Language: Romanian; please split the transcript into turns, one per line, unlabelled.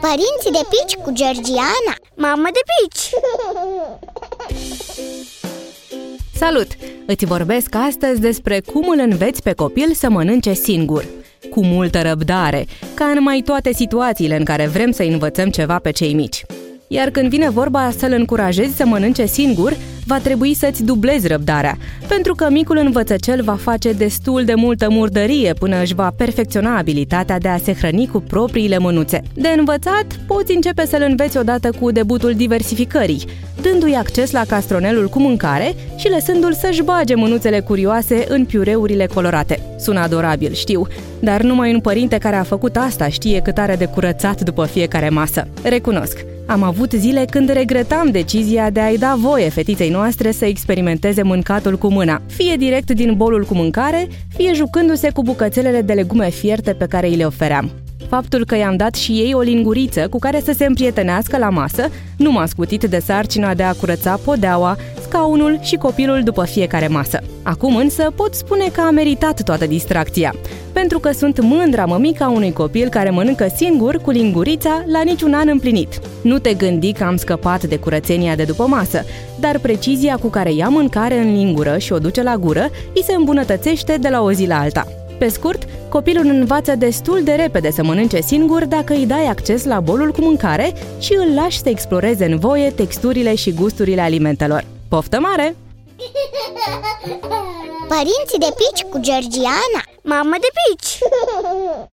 Părinții de pici cu Georgiana
Mamă de pici!
Salut! Îți vorbesc astăzi despre cum îl înveți pe copil să mănânce singur. Cu multă răbdare, ca în mai toate situațiile în care vrem să învățăm ceva pe cei mici. Iar când vine vorba să-l încurajezi să mănânce singur, va trebui să-ți dublezi răbdarea, pentru că micul învățăcel va face destul de multă murdărie până își va perfecționa abilitatea de a se hrăni cu propriile mânuțe. De învățat, poți începe să-l înveți odată cu debutul diversificării, dându-i acces la castronelul cu mâncare și lăsându-l să-și bage mânuțele curioase în piureurile colorate. Sună adorabil, știu, dar numai un părinte care a făcut asta știe cât are de curățat după fiecare masă. Recunosc, am avut zile când regretam decizia de a-i da voie fetiței noastre să experimenteze mâncatul cu mâna, fie direct din bolul cu mâncare, fie jucându-se cu bucățelele de legume fierte pe care îi le ofeream. Faptul că i-am dat și ei o linguriță cu care să se împrietenească la masă nu m-a scutit de sarcina de a curăța podeaua, scaunul și copilul după fiecare masă. Acum însă pot spune că a meritat toată distracția, pentru că sunt mândra mămica unui copil care mănâncă singur cu lingurița la niciun an împlinit. Nu te gândi că am scăpat de curățenia de după masă, dar precizia cu care ia mâncare în lingură și o duce la gură îi se îmbunătățește de la o zi la alta. Pe scurt, copilul învață destul de repede să mănânce singur dacă îi dai acces la bolul cu mâncare și îl lași să exploreze în voie texturile și gusturile alimentelor. Poftă mare!
Părinții de pici cu Georgiana
Mamă de pici!